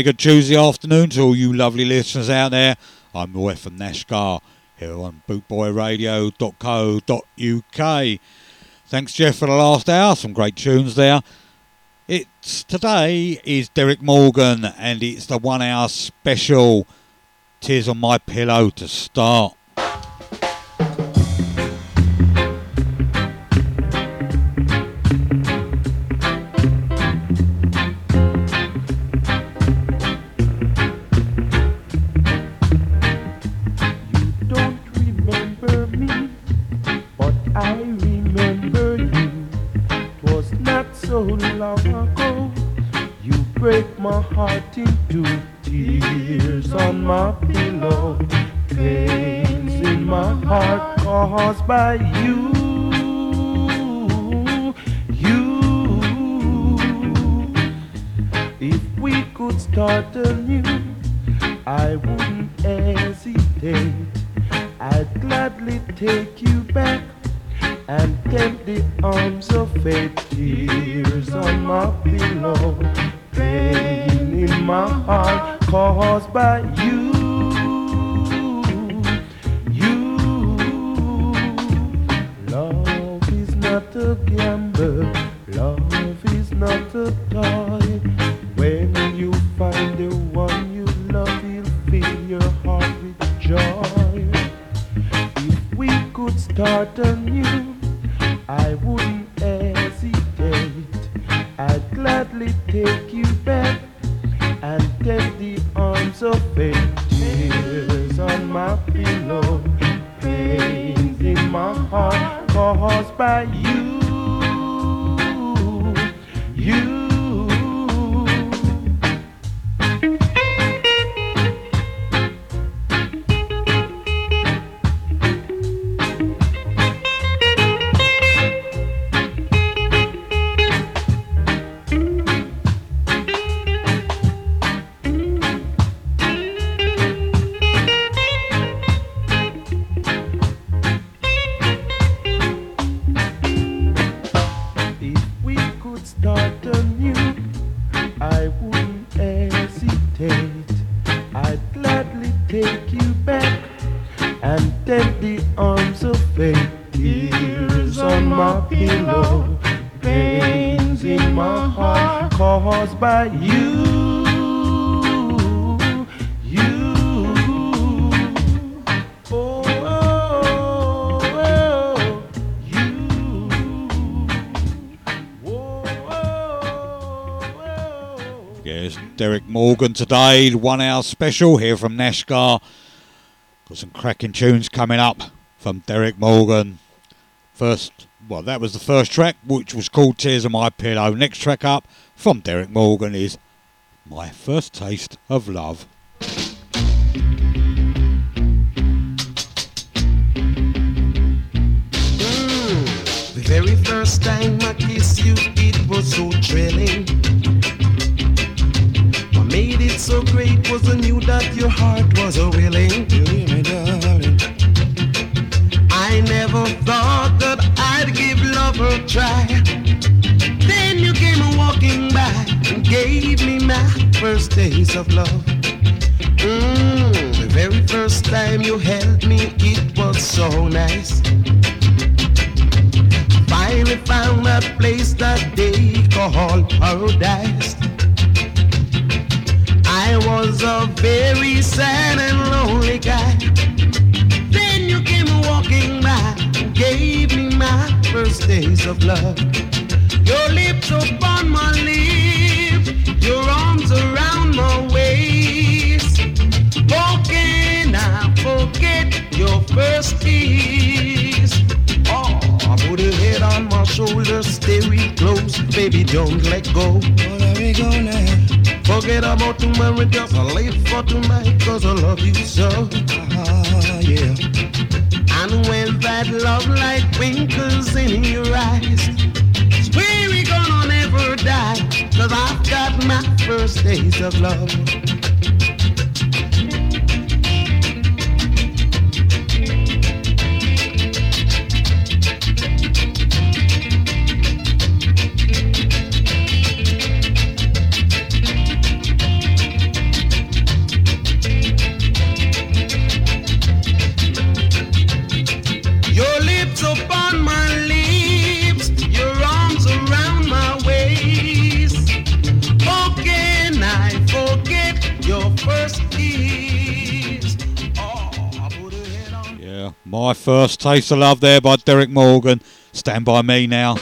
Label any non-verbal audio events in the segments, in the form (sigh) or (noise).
very good Tuesday afternoon to all you lovely listeners out there. I'm Roy from Nashgar here on bootboyradio.co.uk. Thanks, Jeff, for the last hour. Some great tunes there. It's today is Derek Morgan, and it's the one hour special. Tears on my pillow to start. break my heart into tears on my pillow. Pains in my heart caused by you. You. If we could start anew, I wouldn't hesitate. I'd gladly take you back and tempt the arms of fate. Tears on my pillow pain in my heart caused by you. Morgan today, one hour special here from Nashgar. Got some cracking tunes coming up from Derek Morgan. First, well, that was the first track, which was called Tears on My Pillow. Next track up from Derek Morgan is My First Taste of Love. The very first time I kissed you, it was so thrilling made it so great was I knew that your heart was a willing. I never thought that I'd give love a try. Then you came walking by and gave me my first taste of love. Mm, the very first time you held me, it was so nice. Finally found that place that they call paradise. I was a very sad and lonely guy. Then you came walking by gave me my first days of love. Your lips upon my lips, your arms around my waist. How can I forget your first kiss? Oh, I put a head on my shoulder, stay close, baby, don't let go. Oh, let me go now. Forget about tomorrow, just I live for tonight, cause I love you so. Uh, yeah. And when that love light twinkles in your eyes, swear we gonna never die, cause I've got my first taste of love. My first taste of love there by Derek Morgan. Stand by me now.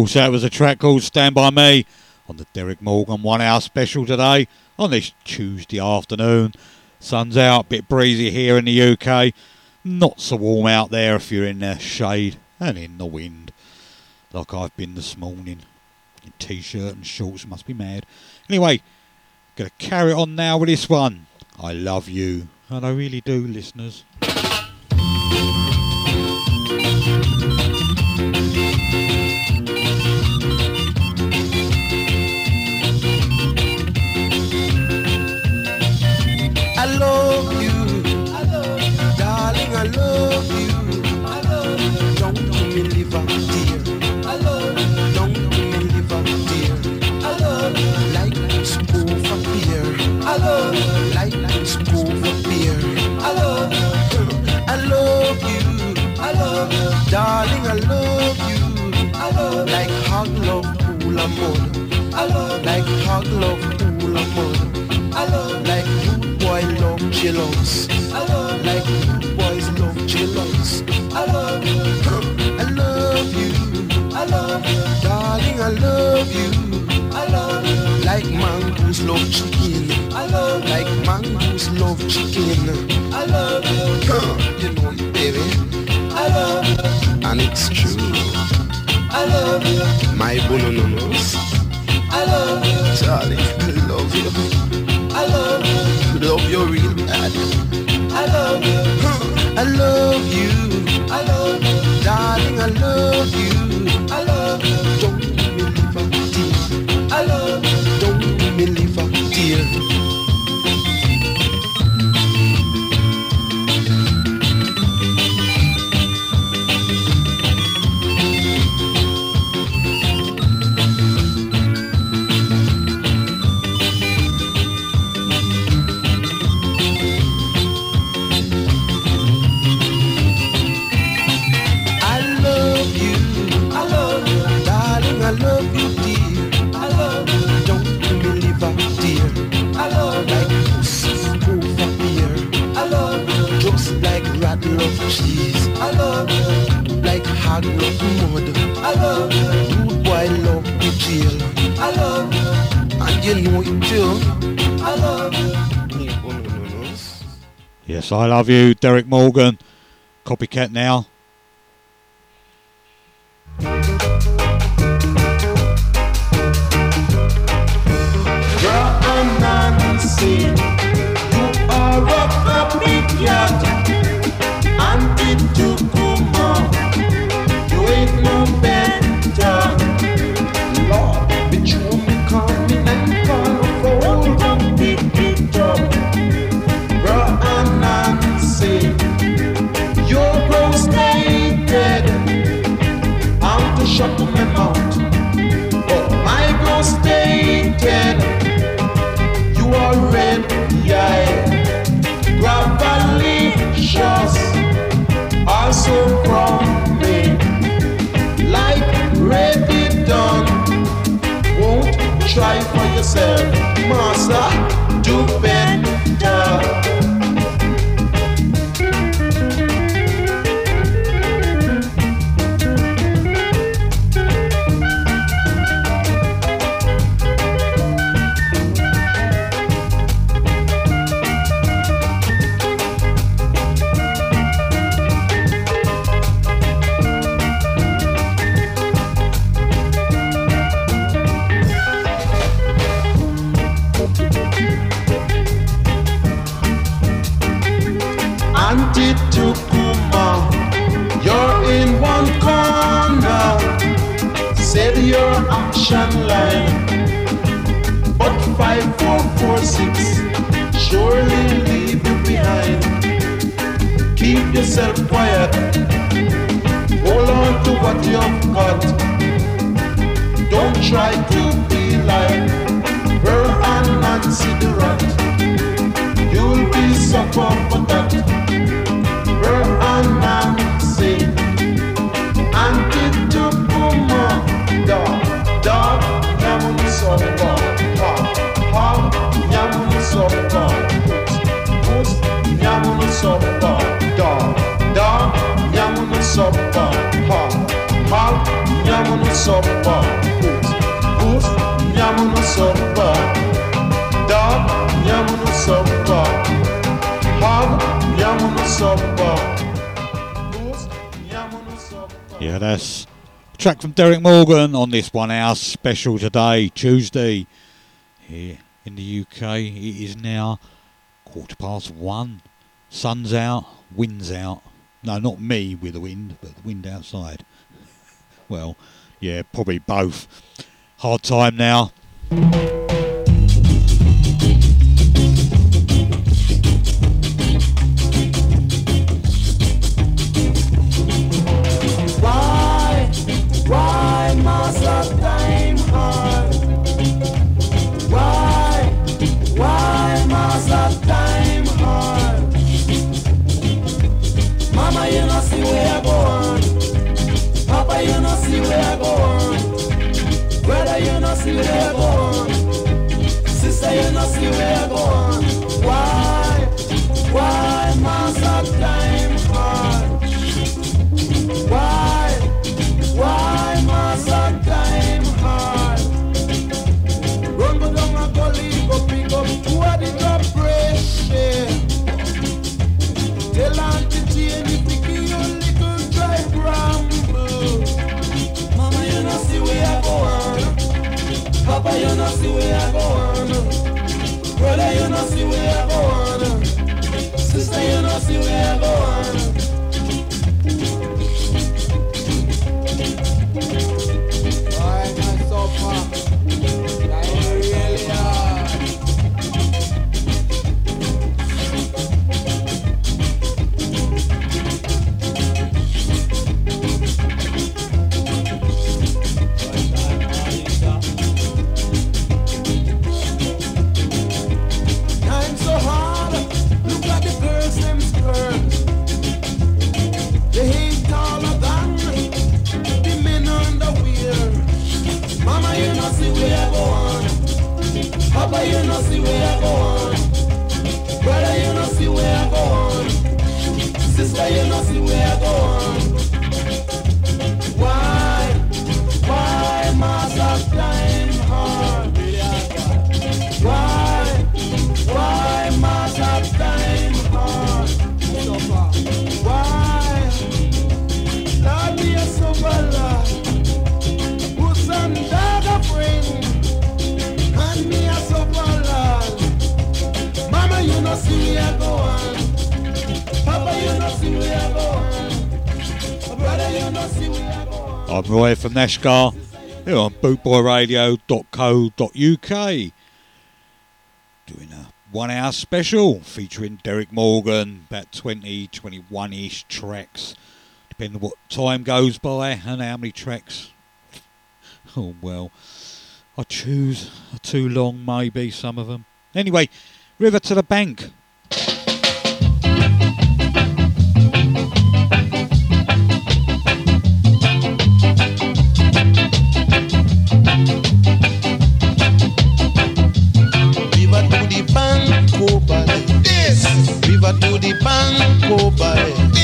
Course, that was a track called Stand By Me on the Derek Morgan one hour special today on this Tuesday afternoon. Sun's out, bit breezy here in the UK. Not so warm out there if you're in the shade and in the wind, like I've been this morning. In t shirt and shorts, must be mad. Anyway, gonna carry on now with this one. I love you, and I really do, listeners. Darling. I love you. Like hog love pool of mud. Like hog love pool of mud. Like rude boy love jealous. Like rude boys love jealous. I love you. I I love you. Darling I love you. Like mongoose love chicken. I love you. Like mongoose love chicken. I love you. You know it, baby. And it's true. I love you. My bononos. I love you. Charlie, I love you. I love you. Love you real bad. I love you. I love you. I love you. Darling, I love you. I love you. Boy love jail. I love you. And you know it too. I love you. Yes, I love you, Derek Morgan. Copycat now. Yourself, master. Do better. Yourself quiet. Hold oh on to what you've got. Don't try to be like Pearl and Nancy the Rat. You'll be suffer for that. Yeah, that's a track from Derek Morgan on this one hour special today, Tuesday, here in the UK. It is now quarter past one. Sun's out, wind's out. No, not me with the wind, but the wind outside. (laughs) Well, yeah, probably both. Hard time now. Papa, you not see where I from Neshgar here on bootboyradio.co.uk. Doing a one hour special featuring Derek Morgan, about 20, 21 ish tracks, depending on what time goes by and how many tracks. (laughs) Oh well, I choose too long, maybe some of them. Anyway, River to the Bank to you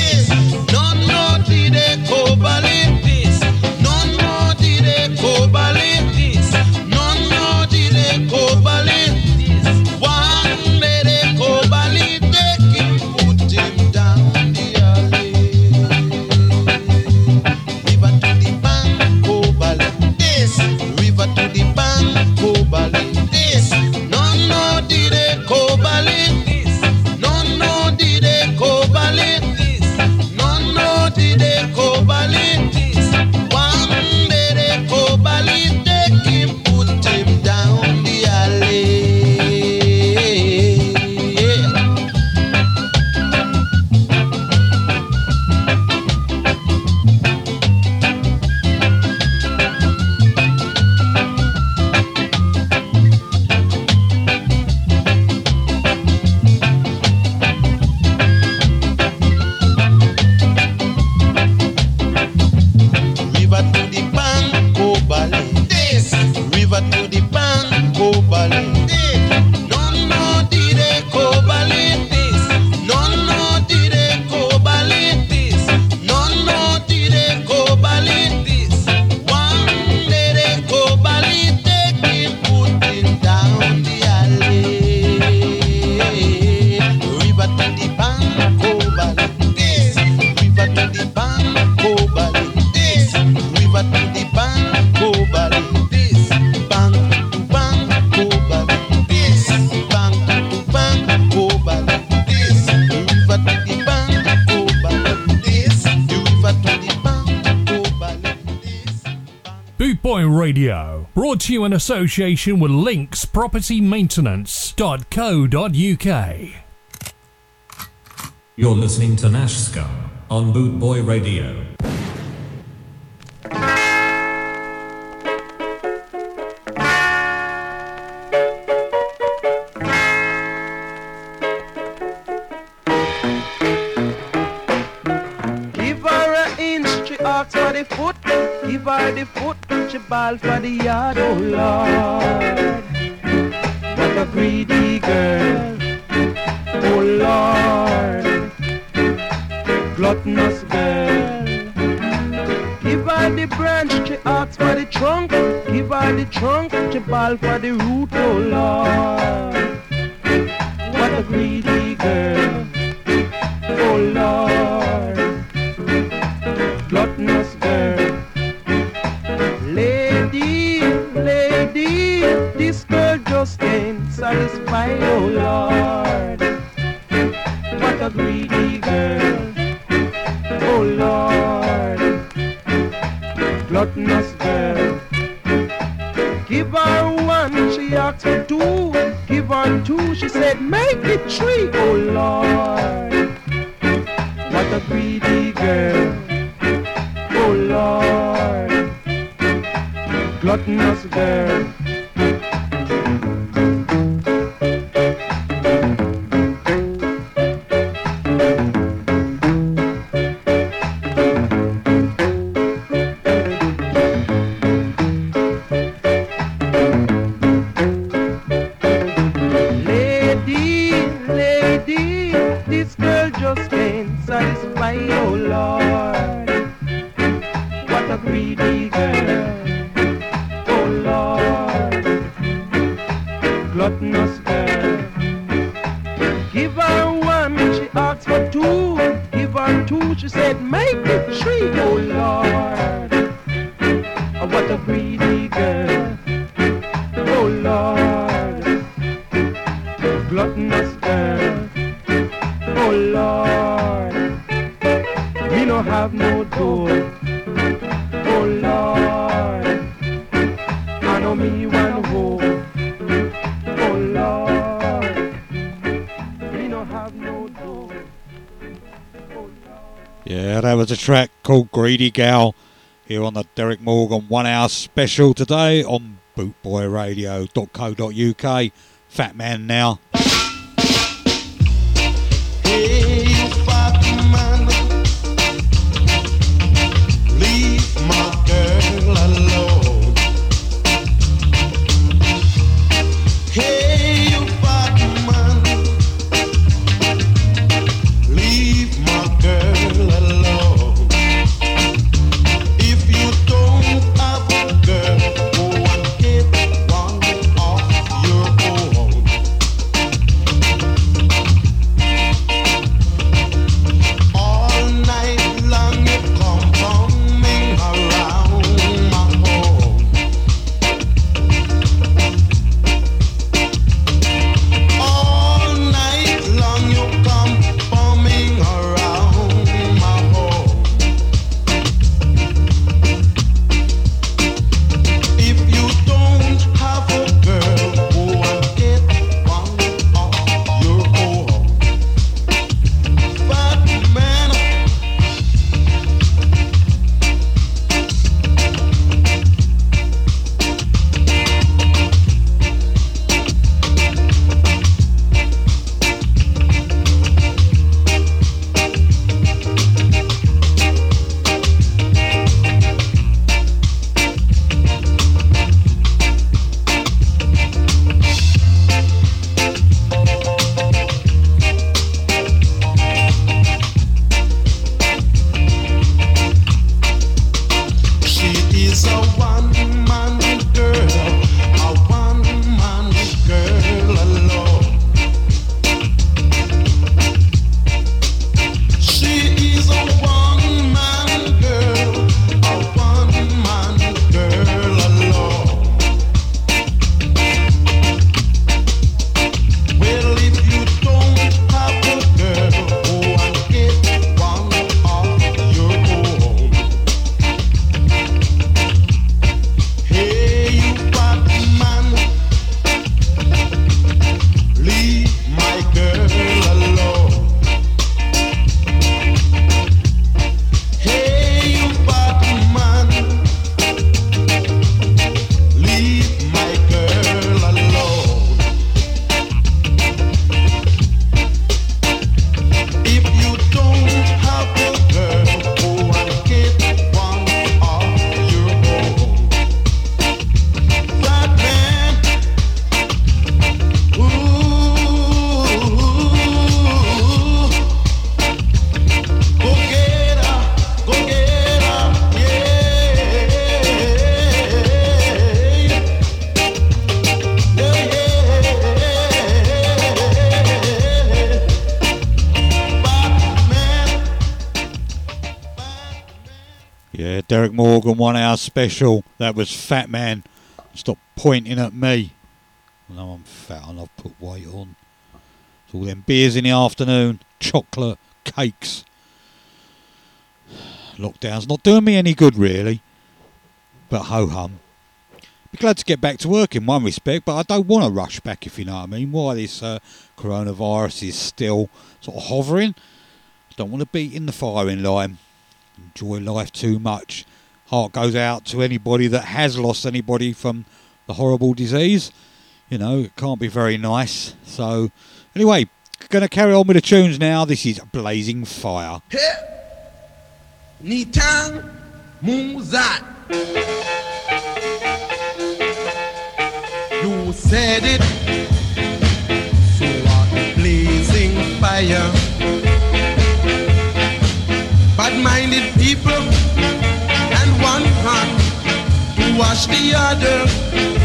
in association with Links Property Maintenance.co.uk. You're listening to Nashska on Bootboy Radio. Give her an inch, she asks for the foot. She ball for the yard, oh Lord. What a greedy girl, oh Lord. Gluttonous girl. Give her the branch, she asks for the trunk. Give her the trunk, she ball for the root, oh Lord. What a greedy girl, oh Lord. satisfied, oh Lord. What a greedy girl, oh Lord. Gluttonous girl. Give her one, she asked for two. Give her two, she said, make it three, oh Lord. What a greedy girl, oh Lord. Gluttonous girl. oh Lord. What a greedy girl, oh Lord. Gluttonous girl. Give her one, she for two. Give her two, she said, make it three. a track called Greedy Gal here on the Derek Morgan one hour special today on bootboyradio.co.uk. Fat man now. Derek Morgan one hour special. That was Fat Man. Stop pointing at me. I know I'm fat and I've put weight on. It's all them beers in the afternoon, chocolate, cakes. Lockdown's not doing me any good really. But ho hum. Be glad to get back to work in one respect, but I don't want to rush back if you know what I mean. Why this uh, coronavirus is still sort of hovering. I don't want to be in the firing line enjoy life too much. Oh, Heart goes out to anybody that has lost anybody from the horrible disease. You know, it can't be very nice. So, anyway, to carry on with the tunes now. This is Blazing Fire. You said it. So what blazing fire. Wash the other.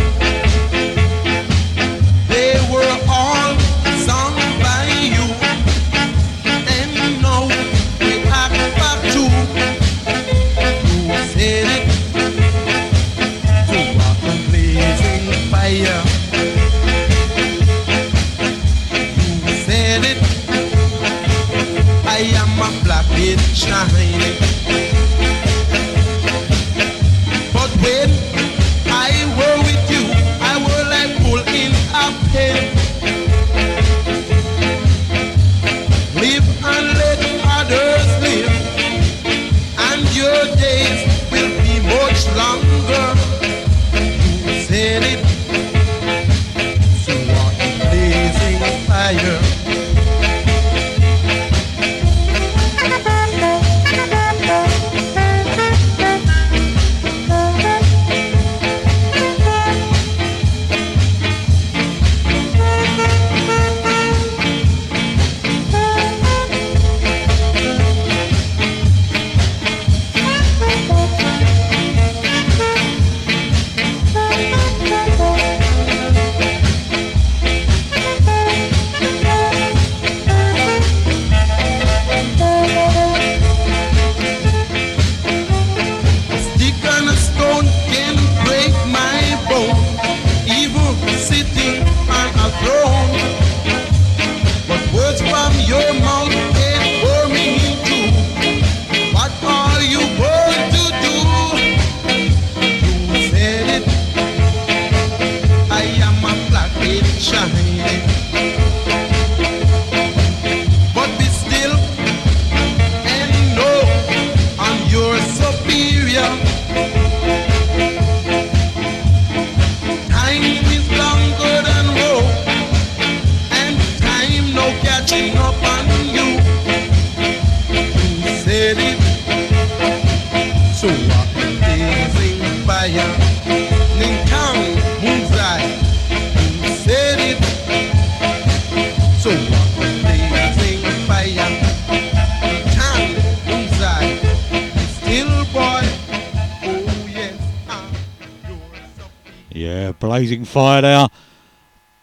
Blazing fire there.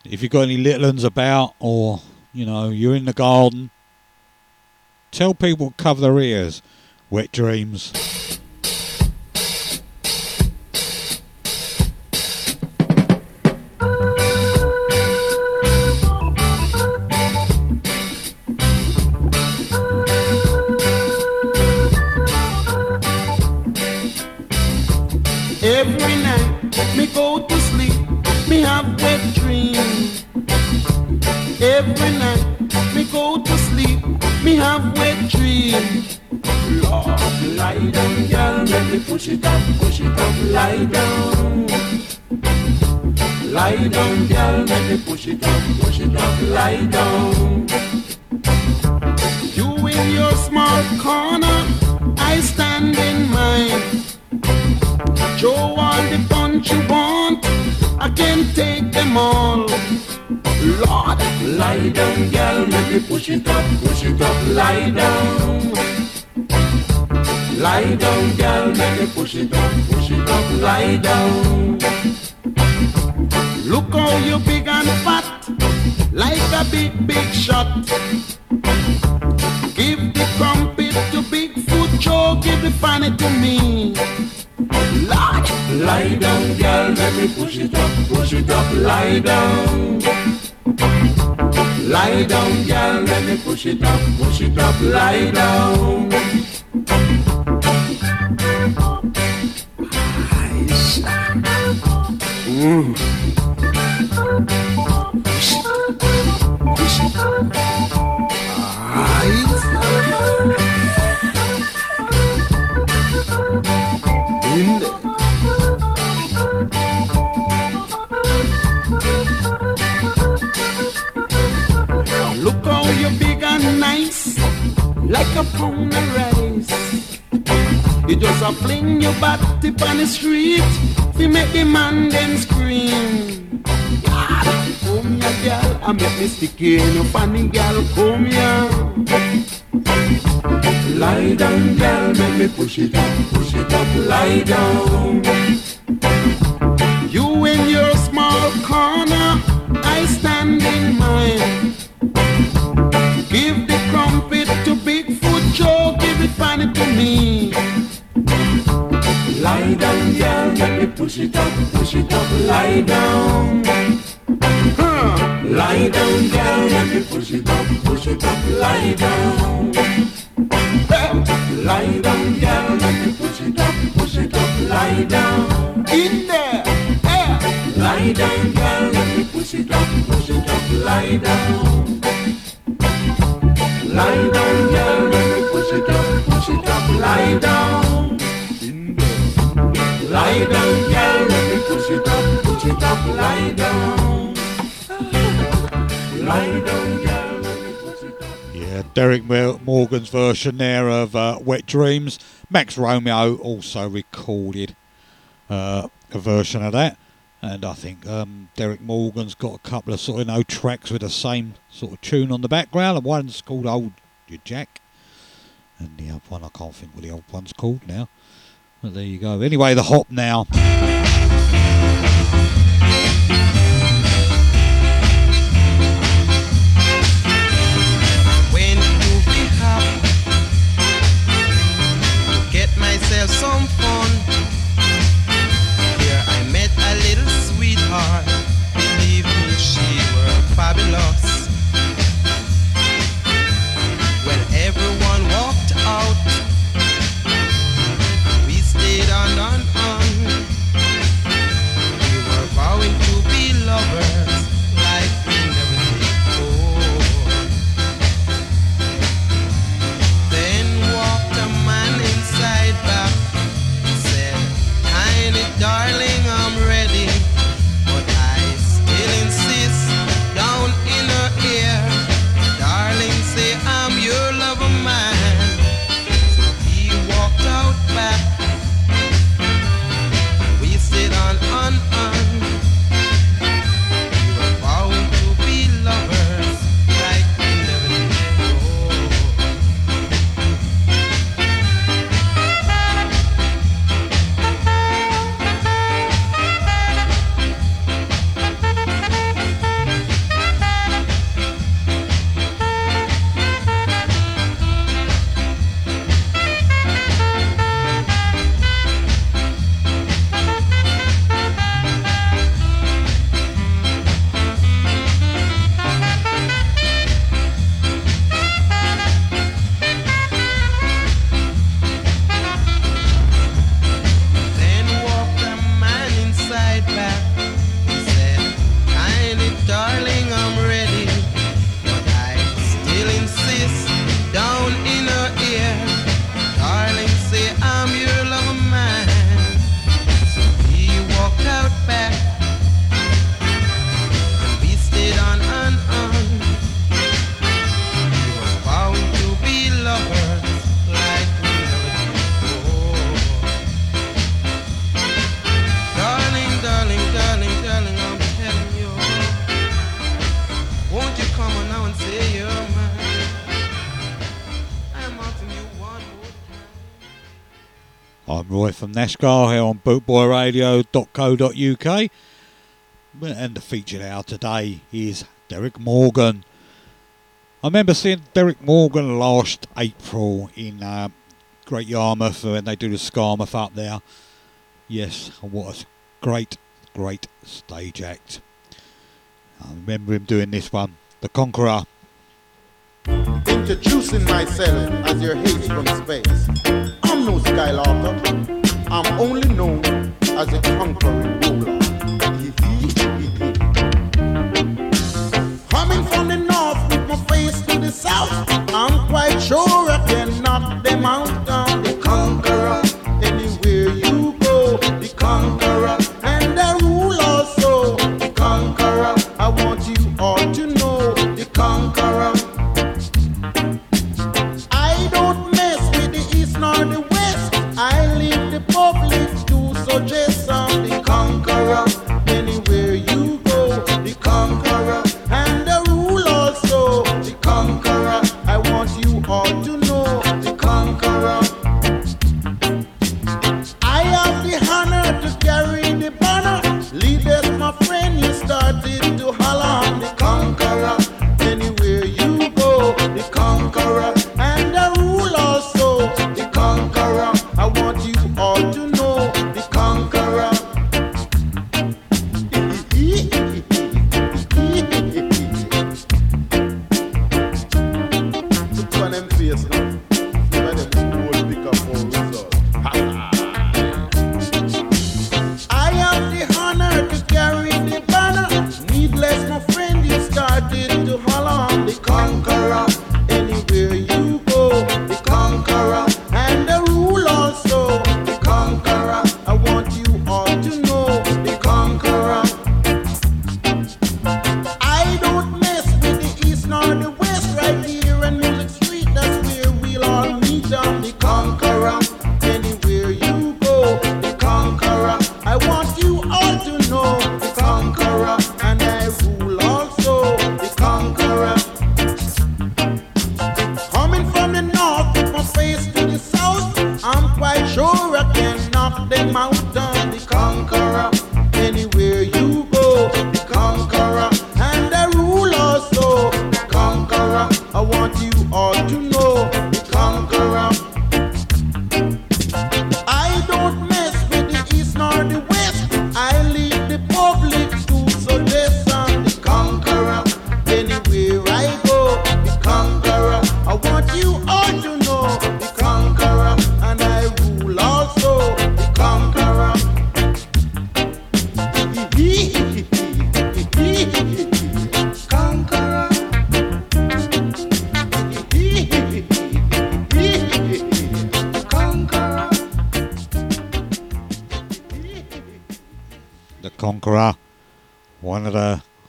If you've got any little uns about, or you know, you're in the garden, tell people cover their ears. Wet dreams. Have wet dreams. Lord, lie down, girl, let me push it up, push it up, lie down. Lie down, girl, let me push it up, push it up, lie down. You in your small corner, I stand in mine. Show all the punch you want, I can take them all. Lord, lie down, girl, make me push it up, push it up, lie down. Lie down, girl, make me push it up, push it up, lie down. Look how you big and fat, like a big, big shot. Give the crumpet to Bigfoot Joe, give the fanny to me. Lie down, girl, let me push it up, push it up, lie down. Lie down, girl, let me push it up, push it up, lie down. Mm. Like a. You just a fling your body on the street, we make the man then scream. Come here, girl, I make me stick in your funny girl, come here. Lie down, girl, make me push it up, push it up, lie down. You in your small corner, I stand in mine. Me. Lie down, girl, let me push it up, push it up, lie down. Huh. Lie down, girl, let me push it up, push it up, lie down. Lie down, girl, let me push it up, push it up, lie down. In there, hey. Lie down, girl, let me push it up, push it up, lie down. Lie down, girl, lie down. Lie down, girl, let me push it up, push it up, lie down. Lie down, girl. Yeah, Derek Morgan's version there of uh, Wet Dreams. Max Romeo also recorded uh, a version of that. And I think um, Derek Morgan's got a couple of sort of you know tracks with the same sort of tune on the background. And one's called Old Jack, and the other one I can't think what the old one's called now. But there you go. Anyway, the hop now. when you feel happy. Get myself some fun. Here I met a little sweetheart. Believe me, she were fabulous. Ash here on bootboyradio.co.uk. And the featured now today is Derek Morgan. I remember seeing Derek Morgan last April in uh, Great Yarmouth when they do the Skamouth up there. Yes, what a great, great stage act. I remember him doing this one, The Conqueror. Introducing myself as your hero from space. I'm no Skylarker. I'm only known as a conquering ruler. Coming from the north with my face to the south, I'm quite sure.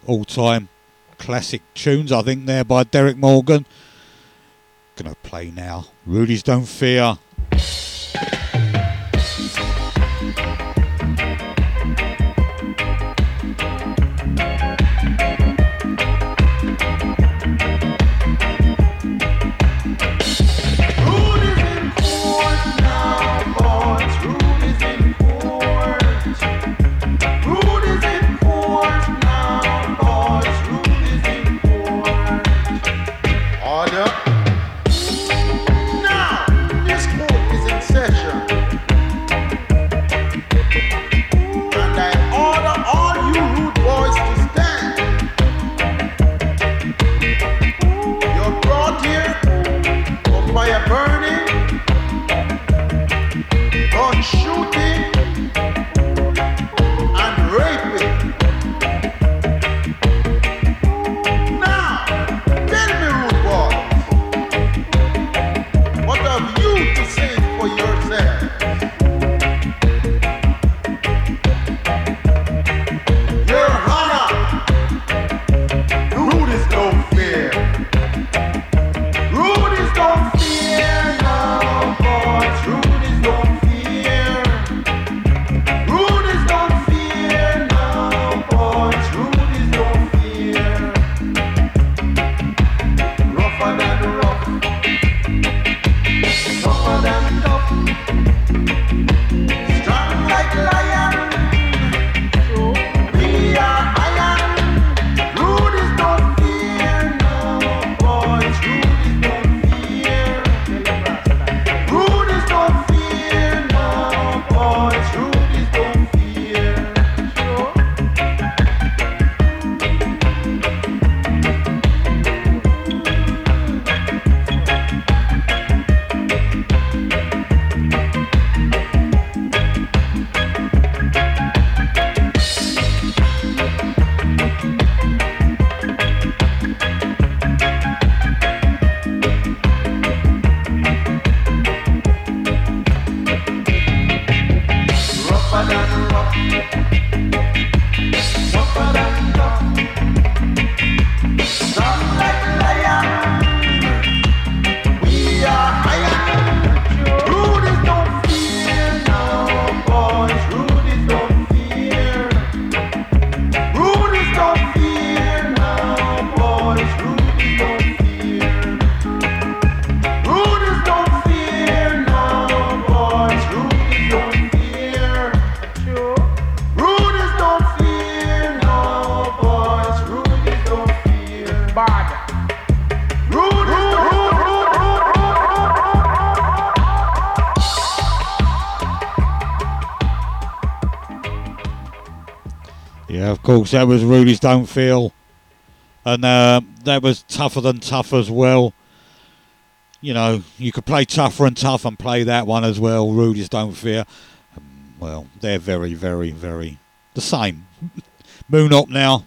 all time classic tunes, I think, there by Derek Morgan. Gonna play now. Rudy's Don't Fear. Course, that was Rudy's Don't Feel. And uh, that was Tougher Than Tough as well. You know, you could play Tougher and Tough and play that one as well, Rudy's Don't Fear. Well, they're very, very, very the same. Moon Hop now.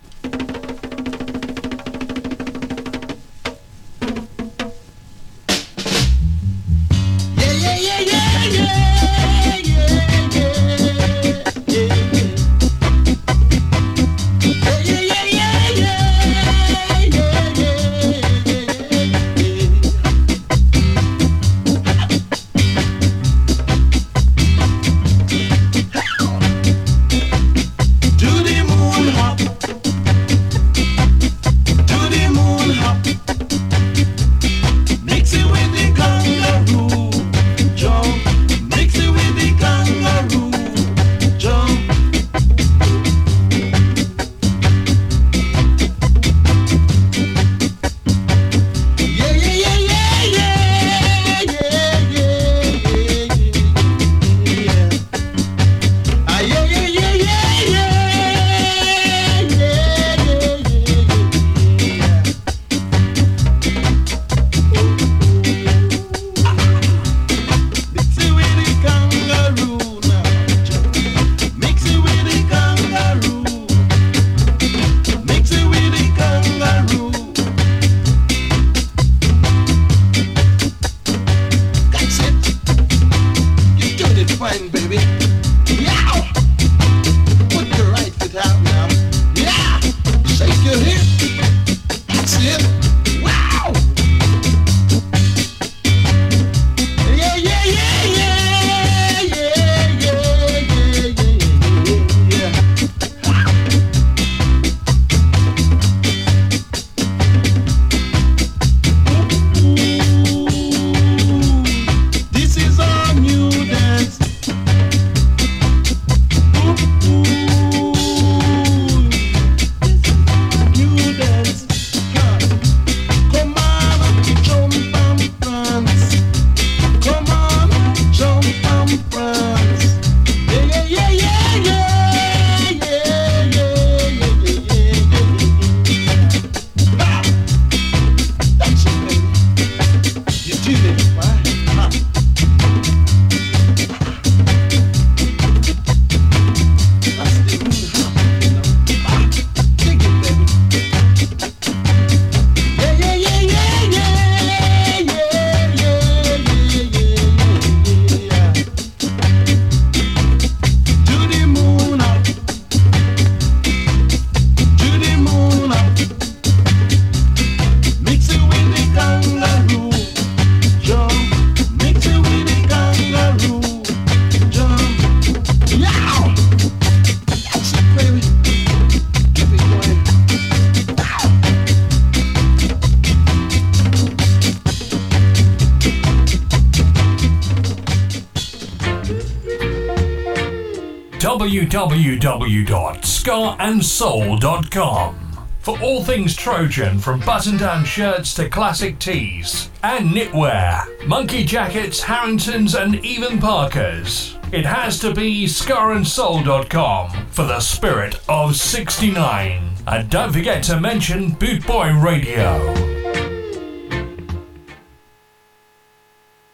www.scarandsoul.com for all things Trojan from button down shirts to classic tees and knitwear, monkey jackets, Harringtons, and even Parkas. It has to be scarandsoul.com for the spirit of 69. And don't forget to mention Bootboy Radio.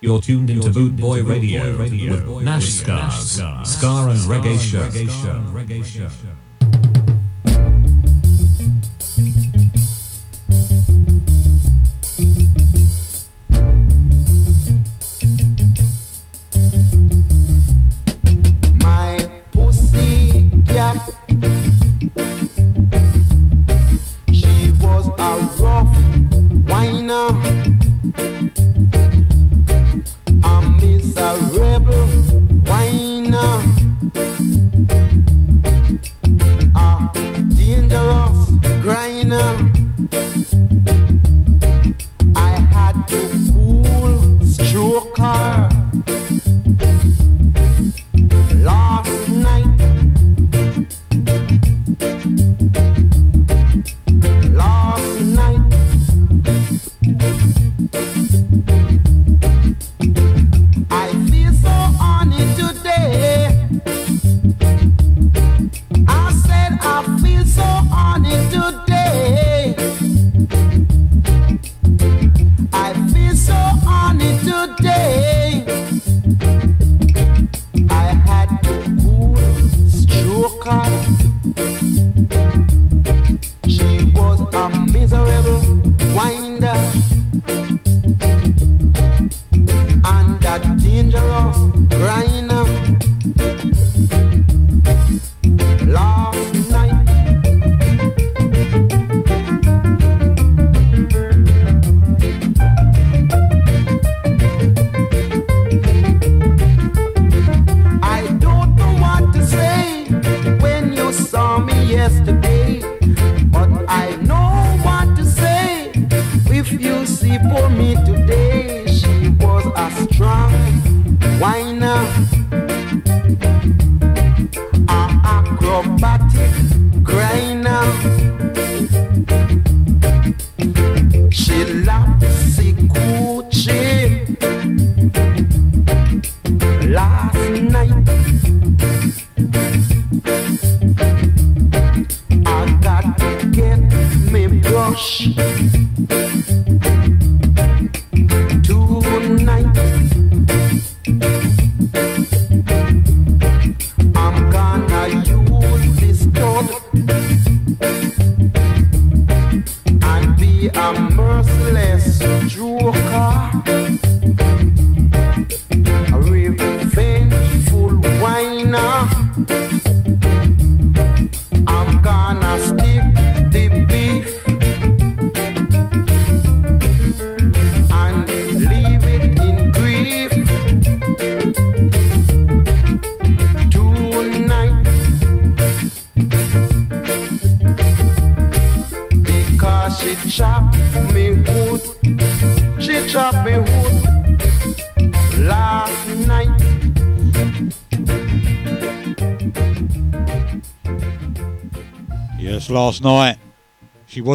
You're tuned into Boot Boy Radio, with Nash Scars, Ska and Reggae Show.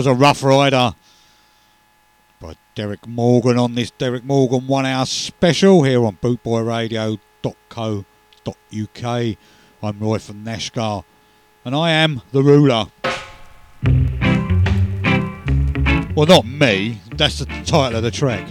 was a rough rider by Derek Morgan on this Derek Morgan one hour special here on bootboyradio.co.uk. I'm Roy from Nashgar and I am the ruler. Well, not me, that's the title of the track.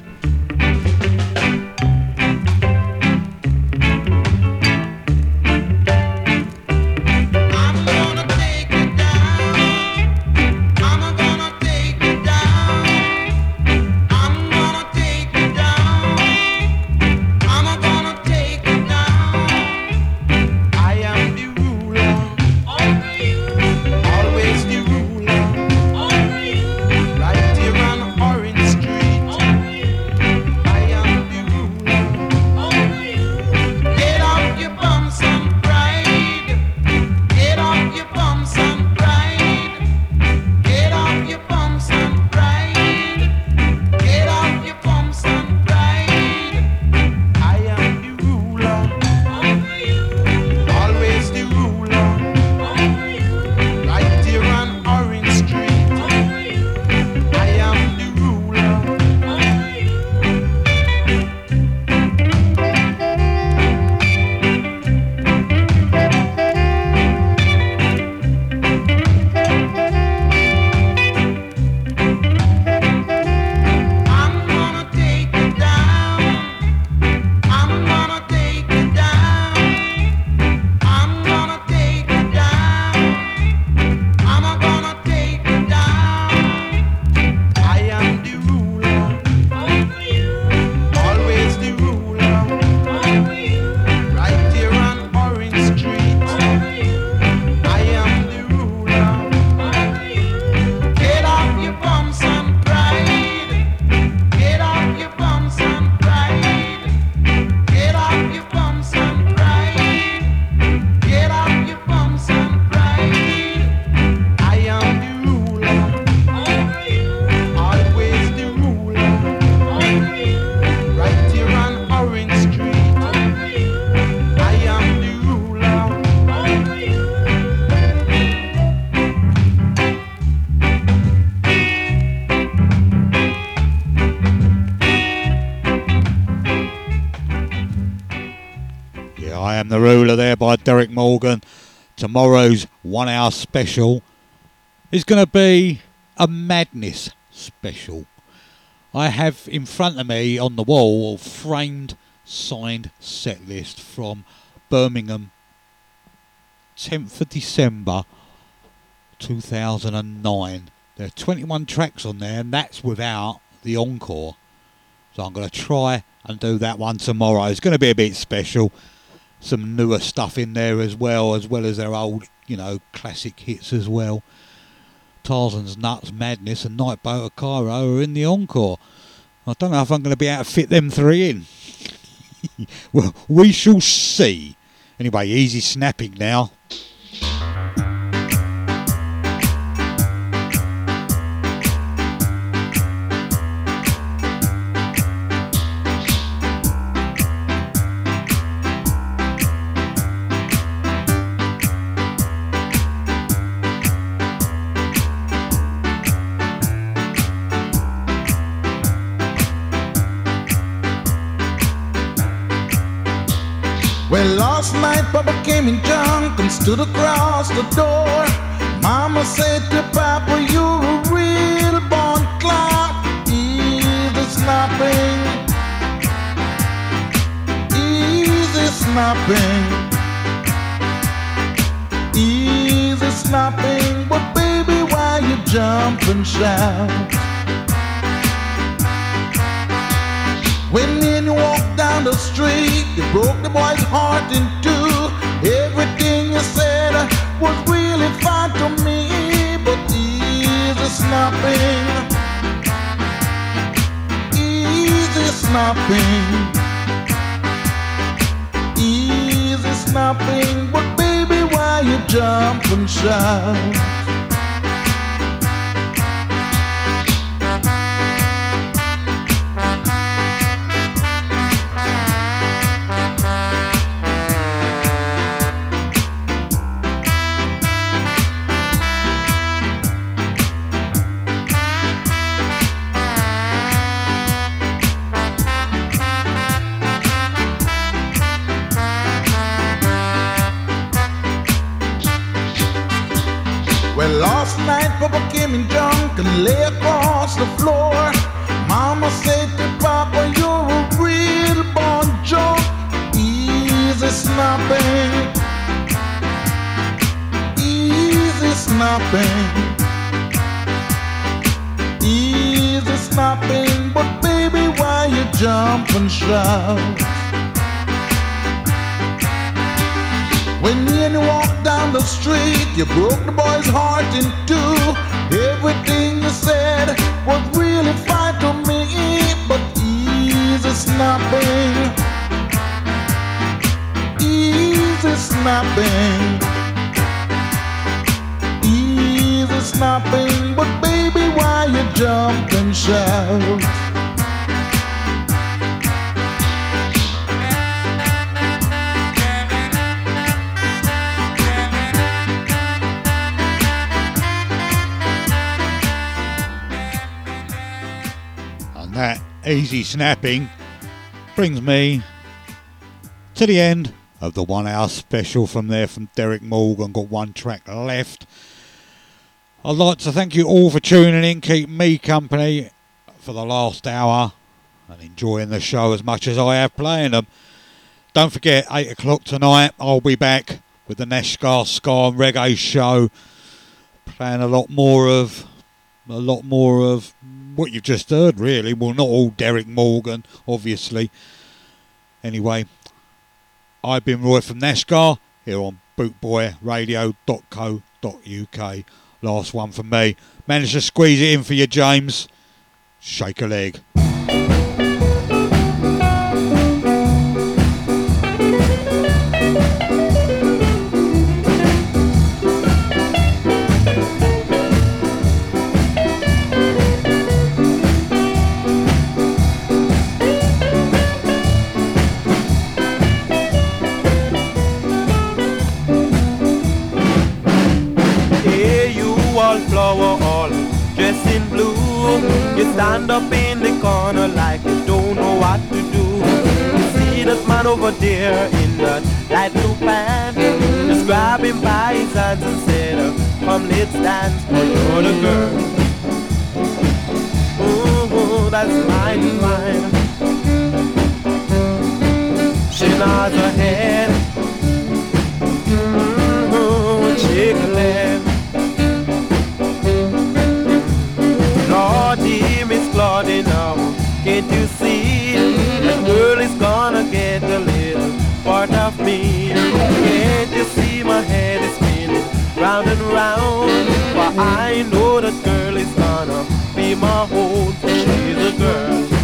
special is going to be a madness special. I have in front of me on the wall a framed signed set list from Birmingham 10th of December 2009. There are 21 tracks on there and that's without the encore. So I'm going to try and do that one tomorrow. It's going to be a bit special. Some newer stuff in there as well, as well as their old you know, classic hits as well. Tarzan's Nuts, Madness, and Night Boat of Cairo are in the encore. I don't know if I'm going to be able to fit them three in. (laughs) well, we shall see. Anyway, easy snapping now. Well, last night Papa came in drunk and stood across the door. Mama said to Papa, You're a real born clock. Easy snapping. Easy snapping. Easy snapping. But baby, why you jump and shout? When then you walk down the street, you broke the boy's heart in two. Everything you said was really fine to me, but easy snapping, easy snapping, easy snapping. But baby, why you jump and shout? Snapping. But baby, why you jump and shout? And that easy snapping brings me to the end of the one hour special from there from Derek Morgan. Got one track left. I'd like to thank you all for tuning in, keep me company for the last hour and enjoying the show as much as I have playing them. Don't forget, 8 o'clock tonight, I'll be back with the Nashgar Ska and Reggae show, playing a lot more of a lot more of what you've just heard, really. Well, not all Derek Morgan, obviously. Anyway, I've been Roy from Nashgar here on bootboyradio.co.uk. Last one from me. Managed to squeeze it in for you, James. Shake a leg. You stand up in the corner like you don't know what to do. You see that man over there in that light blue pants. Just grab him by his hands and said, Come, let's dance, for you're the girl. Ooh, that's mine, mine. She nods her head. Can't you see? That girl is gonna get a little part of me. Can't you see my head is spinning round and round? For I know that girl is gonna be my whole. She's a girl.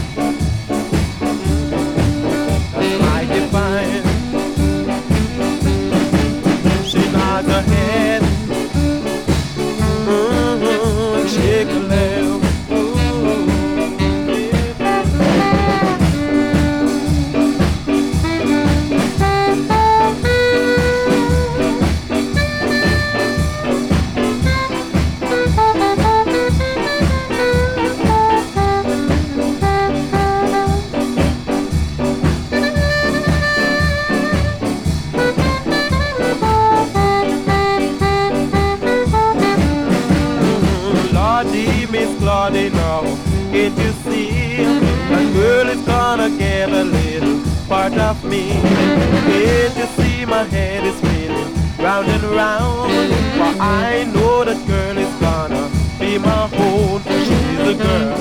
Round and round? For I know that girl is gonna be my whole. She's a girl.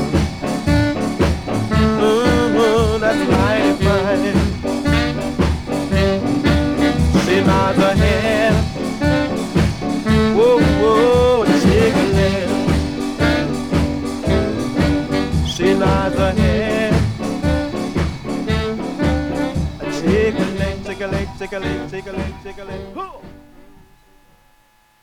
Mm-hmm, that's mighty fine. She nods her head. Whoa, whoa, shake her leg. She nods her head. Shake a leg, shake a leg, shake a